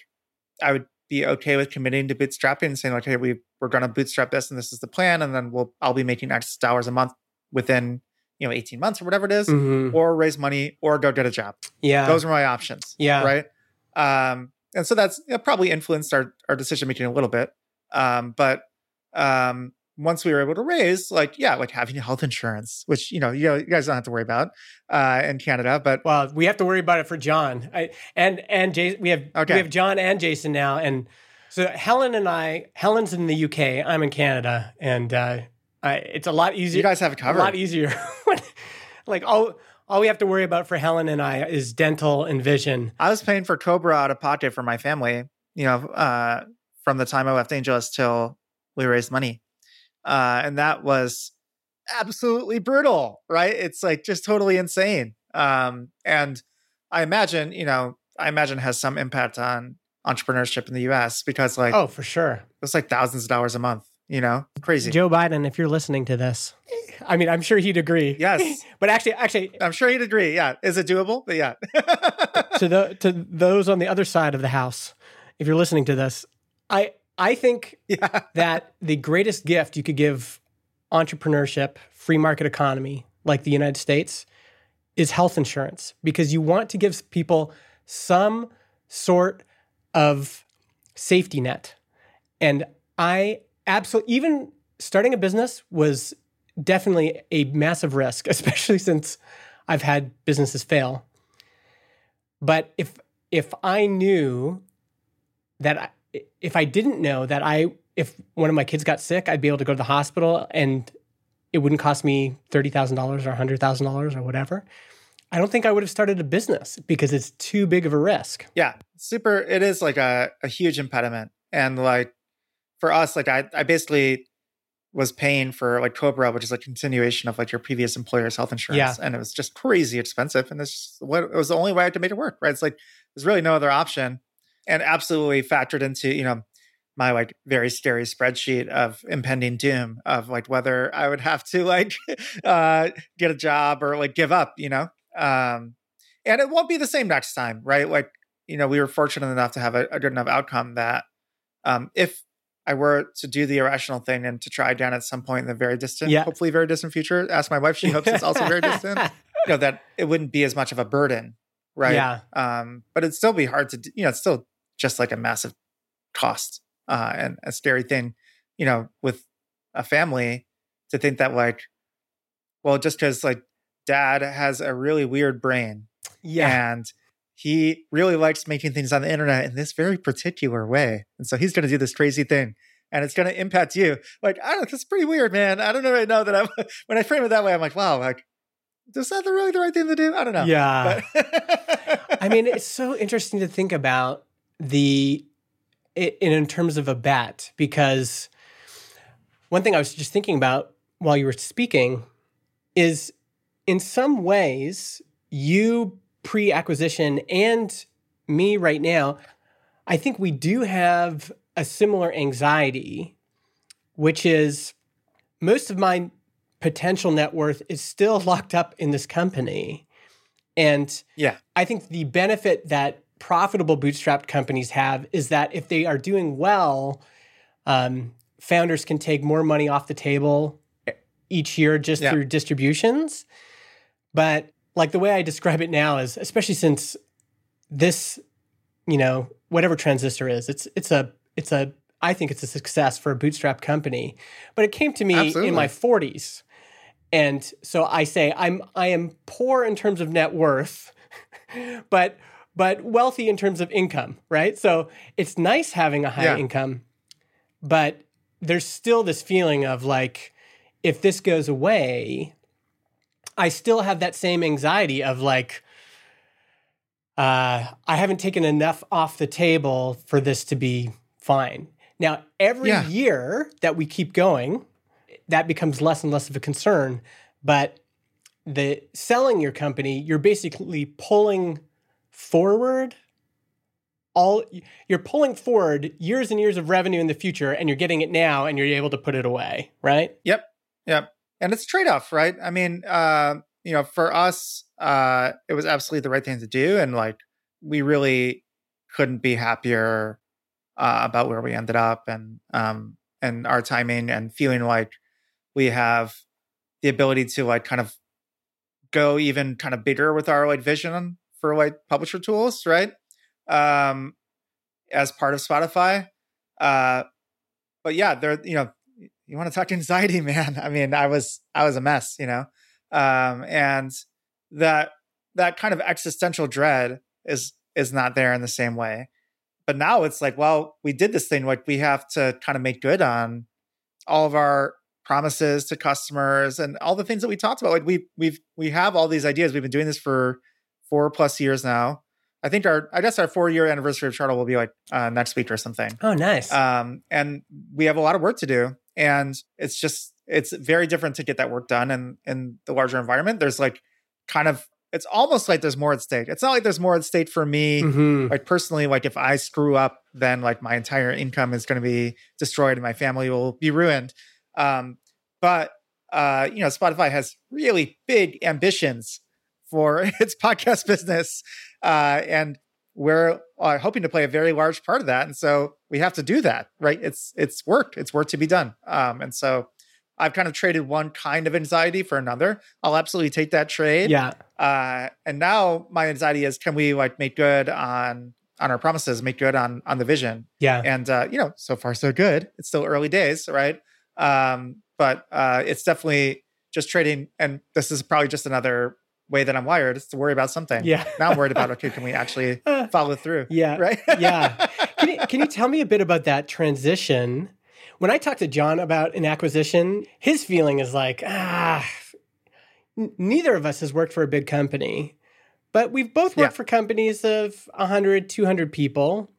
I would be okay with committing to bootstrapping and saying like, hey, we we're going to bootstrap this and this is the plan, and then we'll I'll be making X dollars a month within you know 18 months or whatever it is, hmm or raise money or go get a job. Yeah. Those were my options. Yeah. Right. Um, and so that's you know, probably influenced our our decision making a little bit. Um, but um, once we were able to raise, like yeah, like having health insurance, which you know you, know, you guys don't have to worry about uh, in Canada, but Well, we have to worry about it for Jon. I, and and Jason, we have Okay. we have Jon and Jason now, and so Helen and I. Helen's in the UK. I'm in Canada, and uh, I, it's a lot easier. you guys have it a covered. lot easier. like all all we have to worry about for Helen and I is dental and vision. I was paying for Cobra out of pocket for my family, you know, uh, from the time I left Angelus till we raised money. Uh, and that was absolutely brutal, right? It's like just totally insane. Um, and I imagine, you know, I imagine has some impact on entrepreneurship in the US because like Oh, for sure. it's like thousands of dollars a month, you know, crazy. Joe Biden, if you're listening to this, I mean, I'm sure he'd agree. Yes. but actually, actually, I'm sure he'd agree. Yeah. Is it doable? But yeah. to the to those on the other side of the house, if you're listening to this, I I think yeah. that the greatest gift you could give entrepreneurship, free market economy like the United States is health insurance because you want to give people some sort of safety net. And I absolutely, even starting a business was definitely a massive risk, especially since I've had businesses fail. But if if I knew that I, if I didn't know that I if one of my kids got sick, I'd be able to go to the hospital and it wouldn't cost me $30,000 or $100,000 or whatever. I don't think I would have started a business because it's too big of a risk. Yeah, super. It is like a, a huge impediment. And like for us, like I, I basically was paying for like Cobra, which is a continuation of like your previous employer's health insurance. Yeah. And it was just crazy expensive. And this what it was the only way I had to make it work, right? It's like there's really no other option. And absolutely factored into, you know, my like very scary spreadsheet of impending doom of like whether I would have to like uh get a job or like give up, you know. Um and it won't be the same next time, right? Like, you know, we were fortunate enough to have a, a good enough outcome that um if I were to do the irrational thing and to try again at some point in the very distant, Yeah. hopefully very distant future. Ask my wife; she hopes it's also very distant. You know that it wouldn't be as much of a burden, right? Yeah. Um, but it'd still be hard to, you know, it's still just like a massive cost uh, and a scary thing, you know, with a family to think that like, well, just because like dad has a really weird brain Yeah. and he really likes making things on the internet in this very particular way. And so he's going to do this crazy thing and it's going to impact you. Like, I don't know, that's pretty weird, man. I don't know right now that I'm, when I frame it that way, I'm like, wow, like, is that the really the right thing to do? I don't know. Yeah. I mean, it's so interesting to think about the in, in terms of a bat, because one thing I was just thinking about while you were speaking is in some ways you pre-acquisition and me right now I think we do have a similar anxiety which is most of my potential net worth is still locked up in this company and yeah. I think the benefit that profitable bootstrapped companies have is that if they are doing well, um, founders can take more money off the table each year just Yeah. through distributions. But like the way I describe it now is, especially since this, you know, whatever transistor is, it's it's a it's a I think it's a success for a bootstrap company. But it came to me Absolutely. in my 40s. And so I say I'm I am poor in terms of net worth, but but wealthy in terms of income, right? So it's nice having a high Yeah. income, but there's still this feeling of like if this goes away, I still have that same anxiety of like uh, I haven't taken enough off the table for this to be fine. Now, every Yeah. year that we keep going, that becomes less and less of a concern. But the selling your company, you're basically pulling forward all you're pulling forward years and years of revenue in the future and you're getting it now and you're able to put it away, right? Yep. Yep. And it's a trade off, right? I mean, uh, you know, for us, uh, it was absolutely the right thing to do. And like, we really couldn't be happier uh, about where we ended up and, um, and our timing and feeling like we have the ability to like kind of go even kind of bigger with our like vision for like publisher tools, right? Um, as part of Spotify. Uh, but yeah, there, you know, you want to talk to anxiety, man. I mean, I was I was a mess, you know. Um, and that that kind of existential dread is is not there in the same way. But now it's like, well, we did this thing, like we have to kind of make good on all of our promises to customers and all the things that we talked about. Like we we've we have all these ideas. We've been doing this for four plus years now. I think our I guess our four year anniversary of Chartable will be like uh, next week or something Oh, nice. um, and we have a lot of work to do and it's just it's very different to get that work done in in the larger environment. There's like kind of it's almost like there's more at stake. It's not like there's more at stake for me Mhm. like personally like if i screw up then like my entire income is going to be destroyed and my family will be ruined. Um but uh you know spotify has really big ambitions for its podcast business uh and we're uh, hoping to play a very large part of that and so we have to do that right it's it's work it's work to be done um and so i've kind of traded one kind of anxiety for another i'll absolutely take that trade Yeah. Uh, and now my anxiety is, can we like make good on on our promises, make good on on the vision? Yeah. And uh, you know, so far so good. It's still early days, right? Um, but uh, it's definitely just trading. And this is probably just another way that I'm wired is to worry about something. Yeah. now I'm worried about okay, can we actually follow through? Yeah. Right. yeah. Can you, can you tell me a bit about that transition? When I talk to Jon about an acquisition, his feeling is like, ah, n- neither of us has worked for a big company, but we've both worked Yeah. for companies of 100, 200 people,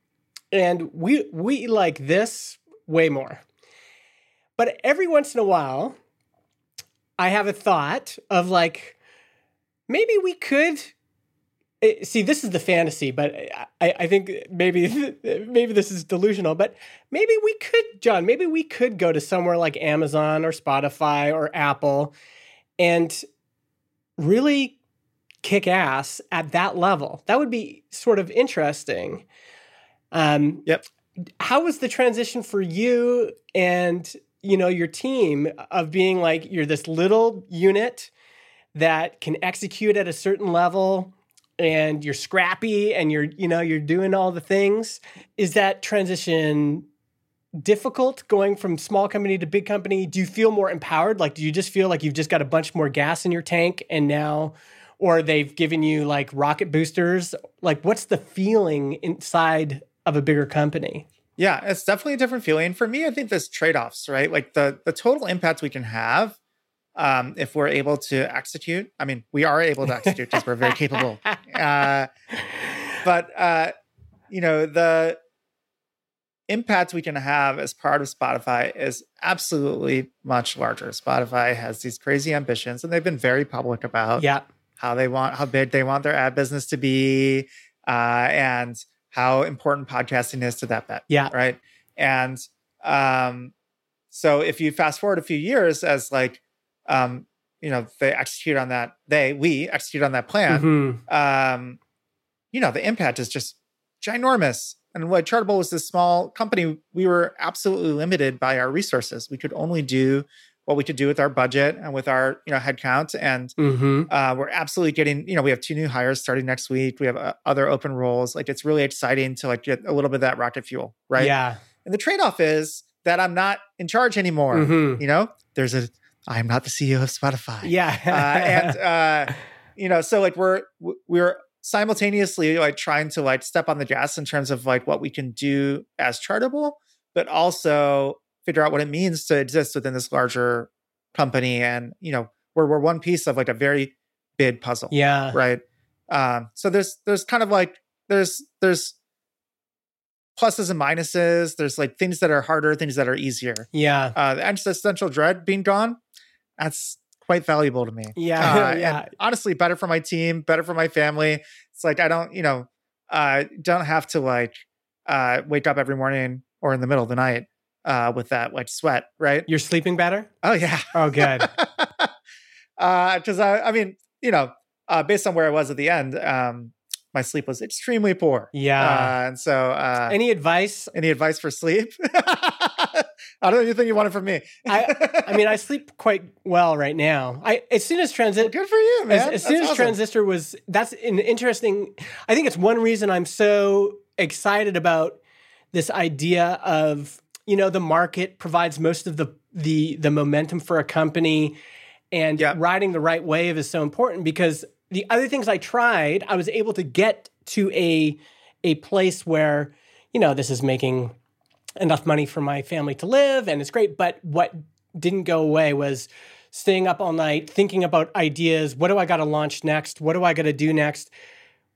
and we we like this way more. But every once in a while, I have a thought of like, maybe we could eh, see this is the fantasy but I, I think maybe maybe this is delusional but maybe we could jon maybe we could go to somewhere like amazon or spotify or apple and really kick ass at that level that would be sort of interesting um Yep. how was the transition for you and you know your team of being like you're this little unit that can execute at a certain level and you're scrappy and you're you know you're doing all the things is that transition difficult going from small company to big company do you feel more empowered like do you just feel like you've just got a bunch more gas in your tank and now or they've given you like rocket boosters like what's the feeling inside of a bigger company Yeah, it's definitely a different feeling. For me, I think there's trade-offs, right? Like the the total impact we can have um, if we're able to execute. I mean, we are able to execute because we're very capable. Uh, but uh, you know, the impact we can have as part of Spotify is absolutely much larger. Spotify has these crazy ambitions, and they've been very public about yeah how they want how big they want their ad business to be uh, and how important podcasting is to that bet yeah right and um so if you fast forward a few years as like um you know they execute on that they we execute on that plan. Mhm. um you know the impact is just ginormous. And what chartable was this small company we were absolutely limited by our resources. We could only do what we could do with our budget and with our you know headcount. And Mhm. uh, we're absolutely getting you know we have two new hires starting next week. We have uh, other open roles. Like it's really exciting to like get a little bit of that rocket fuel right? Yeah. And the trade-off is that i'm not in charge anymore Mhm. you know? There's a i'm not the ceo of spotify. Yeah. Uh, and uh, you know so like we're we're simultaneously like trying to like step on the gas in terms of like what we can do as chartable but also figure out what it means to exist within this larger company. And you know we're, we're one piece of like a very big puzzle. Yeah. Right? Um so there's there's kind of like there's there's pluses and minuses. There's like things that are harder things that are easier. Yeah. Uh the existential dread being gone that's quite valuable to me Yeah, Uh, yeah. honestly better for my team better for my family it's like i don't you know uh don't have to like uh wake up every morning or in the middle of the night uh with that like sweat right You're sleeping better? oh yeah Oh, good. uh because I, I mean you know uh based on where i was at the end um my sleep was extremely poor Yeah. uh, and so uh Any advice? any advice for sleep i don't know anything you wanted from me I, I mean, I sleep quite well right now. I as soon as transit, good for you man as, as soon as awesome. transistor was that's an interesting i think it's one reason i'm so excited about this idea of you know the market provides most of the the the momentum for a company and Yeah. riding the right wave is so important because the other things i tried i was able to get to a a place where you know this is making enough money for my family to live and it's great. But what didn't go away was staying up all night thinking about ideas. What do i got to launch next? What do i got to do next?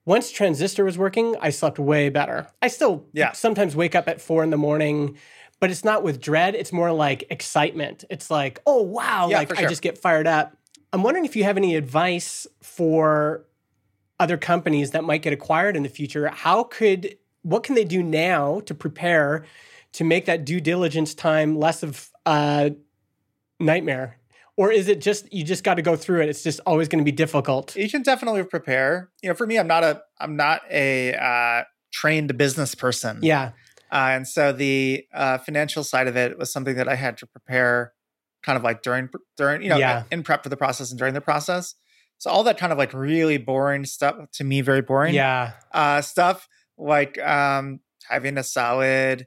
Once transistor was working i slept way better. I still Yeah. sometimes wake up at four in the morning but it's not with dread. It's more like excitement. It's like oh wow Yeah, like for i just get fired up. I'm wondering if you have any advice for other companies that might get acquired in the future. How could what can they do now to prepare to make that due diligence time less of a nightmare? Or is it just you just got to go through it? It's just always going to be difficult? You can definitely prepare. You know for me i'm not a i'm not a uh trained business person. Yeah. Uh, and so the uh financial side of it was something that i had to prepare kind of like during during you know Yeah. in prep for the process and during the process. So all that kind of like really boring stuff to me, very boring. Yeah. Uh, stuff like um, having a solid,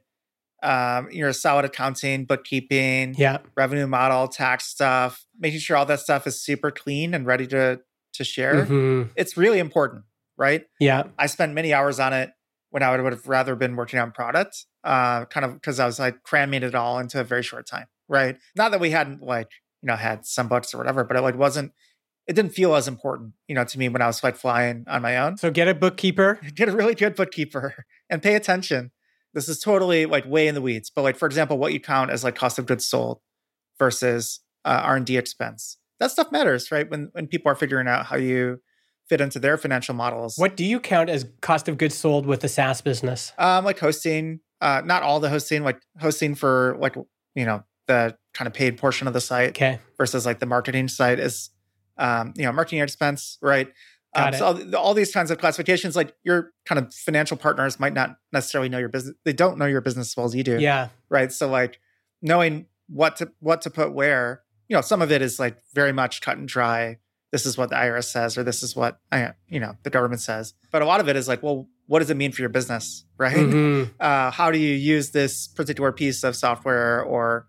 um, you know, solid accounting, bookkeeping, Yeah. revenue model, tax stuff, making sure all that stuff is super clean and ready to to share. Mhm. It's really important, right? Yeah. I spent many hours on it when I would, would have rather been working on product, uh, kind of because I was like cramming it all into a very short time, right? Not that we hadn't like you know had some books or whatever, but it like wasn't. It didn't feel as important, you know, to me when I was like flying on my own. So get a bookkeeper. Get a really good bookkeeper and pay attention. This is totally like way in the weeds, but like for example, what you count as like cost of goods sold versus uh, R and D expense. That stuff matters, right? When when people are figuring out how you fit into their financial models. What do you count as cost of goods sold with the SaaS business? Um, like hosting, uh, not all the hosting, like hosting for like you know the kind of paid portion of the site Okay. versus like the marketing site is, um, you know, marketing expense, right? Um, so all, all these kinds of classifications, like your kind of financial partners might not necessarily know your business. They don't know your business as well as you do, Yeah. right? So like knowing what to what to put where, you know, some of it is like very much cut and dry. This is what the IRS says, or this is what I, you know the government says. But a lot of it is like, well, what does it mean for your business, right? Mhm. uh, how do you use this particular piece of software or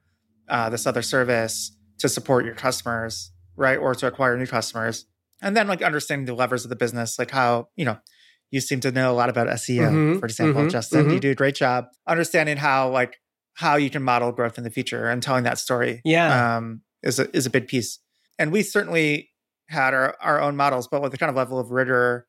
uh, this other service to support your customers, right? Or to acquire new customers. And then like understanding the levers of the business, like how, you know, you seem to know a lot about SEO, Mhm, for example, mhm, Justin. You mhm. do a great job understanding how like how you can model growth in the future and telling that story. Yeah. Um, is a is a big piece. And we certainly had our, our own models, but with the kind of level of rigor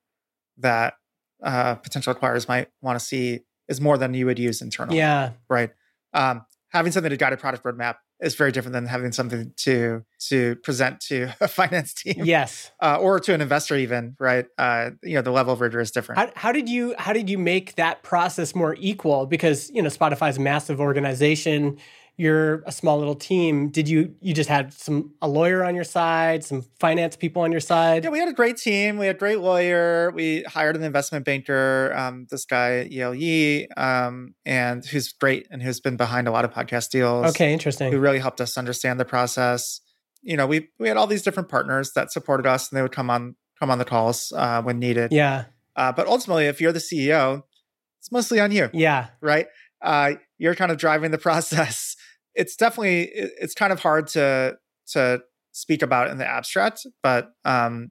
that uh, potential acquirers might want to see is more than you would use internally Yeah. right? Um, having something to guide a product roadmap is very different than having something to to present to a finance team Yes. uh, or to an investor, even right? Uh, you know, the level of rigor is different. How, how did you how did you make that process more equal? Because you know Spotify's a massive organization. You're a small little team. Did you you just had some a lawyer on your side, some finance people on your side? yeah, we had a great team. We had a great lawyer. We hired an investment banker, um, this guy Yale Yi, um, and who's great and who's been behind a lot of podcast deals. okay, interesting. who really helped us understand the process. You know, we we had all these different partners that supported us, and they would come on come on the calls uh, when needed. Yeah, Uh, but ultimately, if you're the CEO, it's mostly on you, yeah, right? Uh, you're kind of driving the process. It's definitely it's kind of hard to to speak about in the abstract, but um,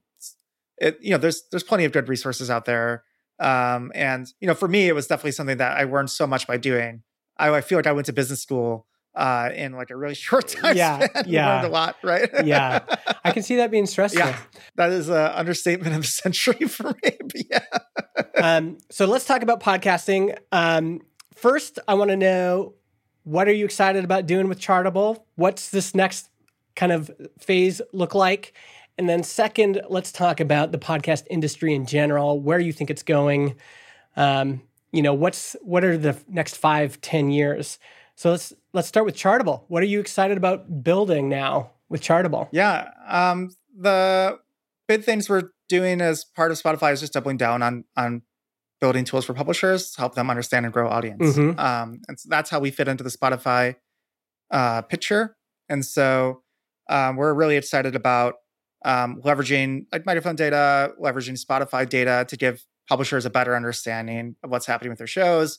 it you know there's there's plenty of good resources out there. Um, and you know, for me, it was definitely something that I learned so much by doing. I, I feel like I went to business school uh, in like a really short time Yeah, span. yeah. learned a lot, right? Yeah. I can see that being stressful. Yeah. that is an understatement of the century for me. Yeah. um, so let's talk about podcasting. Um, first, I want to know what are you excited about doing with Chartable? What's this next kind of phase look like? And then second, let's talk about the podcast industry in general, where you think it's going. Um, you know, what's what are the next five, ten years? So let's let's start with Chartable. What are you excited about building now with Chartable? Yeah. Um, the big things we're doing as part of Spotify is just doubling down on on building tools for publishers to help them understand and grow audience. Mhm. Um, and so that's how we fit into the Spotify uh, picture. And so um, we're really excited about um, leveraging like Megaphone data, leveraging Spotify data to give publishers a better understanding of what's happening with their shows,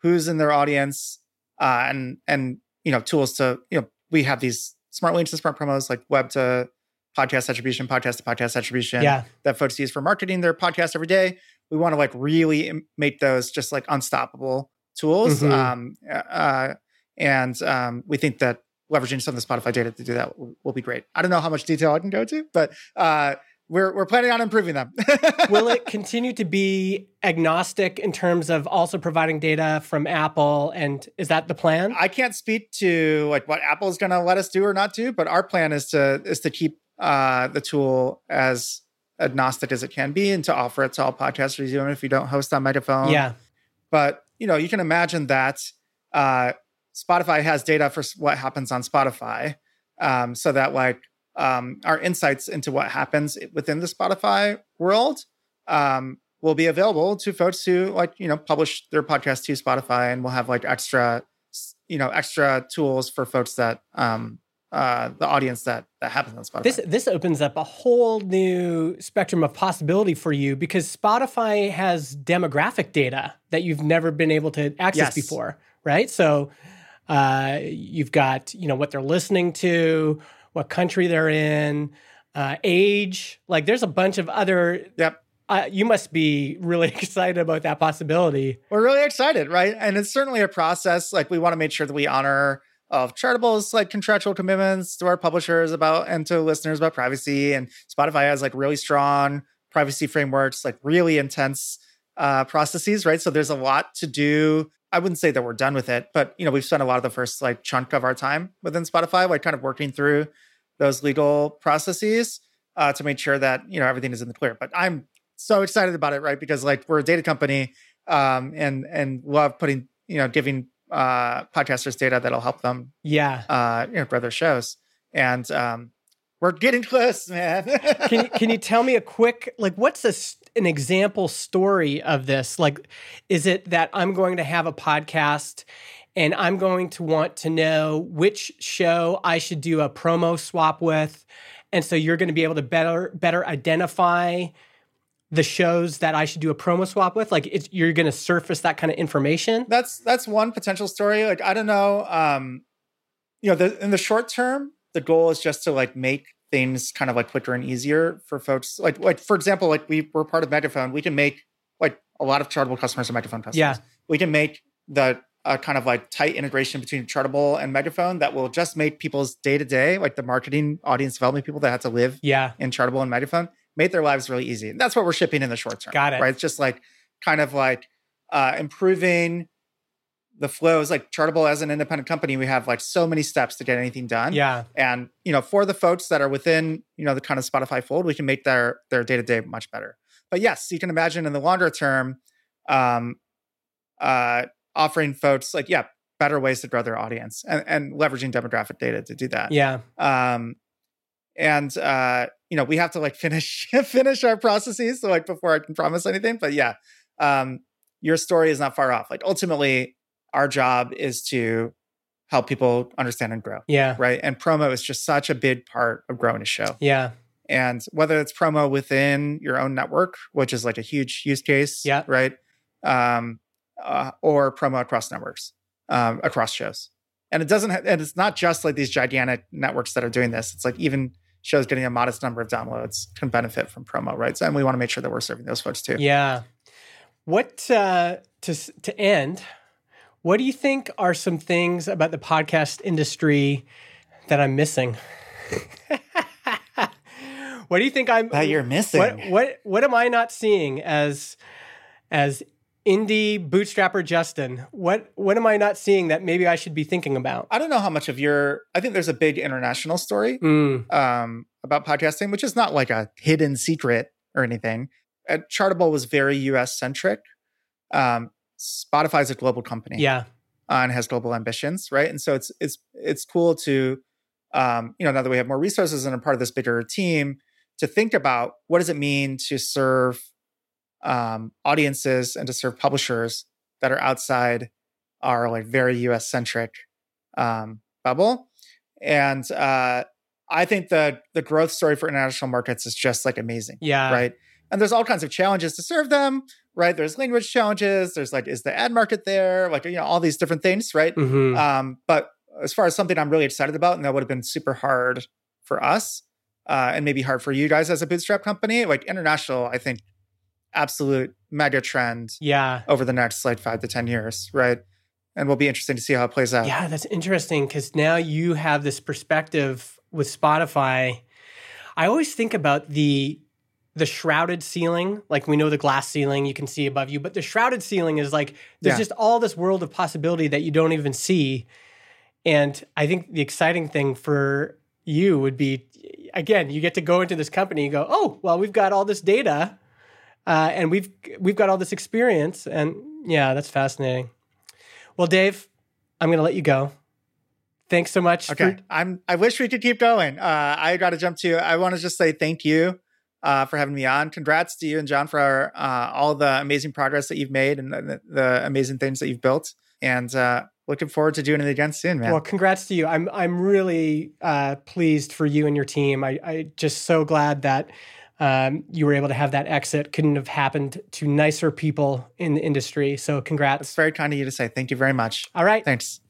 who's in their audience, uh, and and you know tools to you know we have these smart links and smart promos like web to podcast attribution, podcast to podcast attribution Yeah. that folks use for marketing their podcast every day. We want to like really make those just like unstoppable tools. Mhm. Um, uh, and um, we think that leveraging some of the Spotify data to do that will, will be great. I don't know how much detail I can go to, but uh, we're we're planning on improving them. Will it continue to be agnostic in terms of also providing data from Apple? And is that the plan? I can't speak to like what Apple is going to let us do or not do, but our plan is to is to keep uh, the tool as agnostic as it can be and to offer it to all podcasters, even if you don't host on Megaphone. yeah. but you know you can imagine that uh, spotify has data for what happens on spotify um, so that like um, our insights into what happens within the spotify world um, will be available to folks who like you know publish their podcast to spotify and we'll have like extra you know extra tools for folks that um, uh, the audience that that happens on Spotify. This this opens up a whole new spectrum of possibility for you because Spotify has demographic data that you've never been able to access Yes. before, right? So uh, you've got you know what they're listening to, what country they're in, uh, age. Like there's a bunch of other. yep. Uh, you must be really excited about that possibility. We're really excited, right? And it's certainly a process. Like we want to make sure that we honor of Chartable's like contractual commitments to our publishers about and to listeners about privacy. And Spotify has like really strong privacy frameworks, like really intense uh, processes, right? So there's a lot to do. I wouldn't say that we're done with it, but you know, we've spent a lot of the first like chunk of our time within Spotify, like kind of working through those legal processes uh, to make sure that you know everything is in the clear. But I'm so excited about it, right? Because like we're a data company um, and and love putting you know giving uh, podcasters data that'll help them Yeah. uh, you know grow their shows. And um, we're getting close, man. can you, can you tell me a quick like what's a, s- an example story of this like is it that i'm going to have a podcast and i'm going to want to know which show i should do a promo swap with and so you're going to be able to better better identify the shows that i should do a promo swap with like it's, you're going to surface that kind of information that's that's one potential story. Like I don't know, um, you know, the, in the short term, the goal is just to like make things kind of like quicker and easier for folks. Like like for example, like we we're part of Megaphone, we can make like a lot of Chartable customers are Megaphone customers. Yeah. we can make the uh, kind of like tight integration between Chartable and Megaphone that will just make people's day to day, like the marketing, audience development people that have to live yeah in Chartable and Megaphone, made their lives really easy. And that's what we're shipping in the short term. Got it. Right. It's just like kind of like uh, improving the flows. Like Chartable as an independent company, we have like so many steps to get anything done. yeah And you know, for the folks that are within, you know, the kind of Spotify fold, we can make their their day to day much better. But yes, you can imagine in the longer term, um, uh, offering folks like yeah, better ways to grow their audience and, and leveraging demographic data to do that yeah um and uh you know we have to like finish finish our processes so like before i can promise anything but yeah um your story is not far off like ultimately our job is to help people understand and grow yeah. right? And promo is just such a big part of growing a show. Yeah. And whether it's promo within your own network which is like a huge use case Yeah. right? Um uh, or promo across networks um across shows. And it doesn't ha- and it's not just like these gigantic networks that are doing this. It's like even shows getting a modest number of downloads can benefit from promo right so and we want to make sure that we're serving those folks too Yeah. What uh, to to end? What do you think are some things about the podcast industry that I'm missing? what do you think I'm that you're missing what what what am I not seeing as as indie bootstrapper Justin? What what am I not seeing that maybe I should be thinking about? i don't know how much of your i think there's a big international story Mm, um, about podcasting, which is not like a hidden secret or anything. Uh, Chartable was very US centric. Um, Spotify is a global company yeah. uh, and has global ambitions, right? And so it's it's it's cool to, um, you know, now that we have more resources and are part of this bigger team, to think about what does it mean to serve um, audiences and to serve publishers that are outside our like very US centric um, bubble. And uh, I think the the growth story for international markets is just like amazing Yeah. right? And there's all kinds of challenges to serve them, right? There's language challenges. There's like, is the ad market there? Like, you know, all these different things, right? Mhm. Um, but as far as something I'm really excited about, and that would have been super hard for us, uh, and maybe hard for you guys as a bootstrap company, like international, I think absolute mega trend yeah. over the next like five to 10 years, right? And will be interesting to see how it plays out. Yeah, that's interesting because now you have this perspective with Spotify. I always think about the the shrouded ceiling, like we know the glass ceiling you can see above you, but the shrouded ceiling is like there's Yeah. just all this world of possibility that you don't even see. And I think the exciting thing for you would be again, you get to go into this company and go, "Oh, well, we've got all this data uh, and we've we've got all this experience." And yeah, that's fascinating. Well, Dave, I'm going to let you go. Thanks so much. Okay. For, I'm I wish we could keep going. Uh I gotta jump to I want to just say thank you uh for having me on. Congrats to you and Jon for uh all the amazing progress that you've made and the, the amazing things that you've built. And uh looking forward to doing it again soon, man. Well, congrats to you. I'm I'm really uh, pleased for you and your team. I I just so glad that um, you were able to have that exit. Couldn't have happened to nicer people in the industry. So congrats. It's very kind of you to say. Thank you very much. All right. Thanks.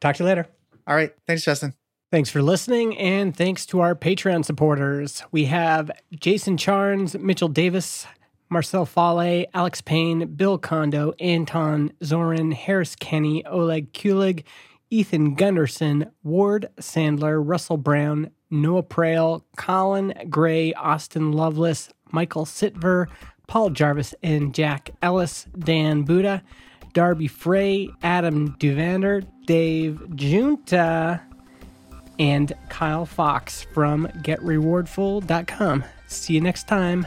Talk to you later. All right. Thanks, Justin. Thanks for listening, and thanks to our Patreon supporters. We have Jason Charns, Mitchell Davis, Marcel Fale, Alex Payne, Bill Kondo, Anton Zorin, Harris Kenny, Oleg Kulig, Ethan Gunderson, Ward Sandler, Russell Brown, Noah Prale, Colin Gray, Austin Lovelace, Michael Sitver, Paul Jarvis, and Jack Ellis, Dan Buddha, Darby Frey, Adam Duvander, Dave Junta, and Kyle Fox from GetRewardful.com. See you next time.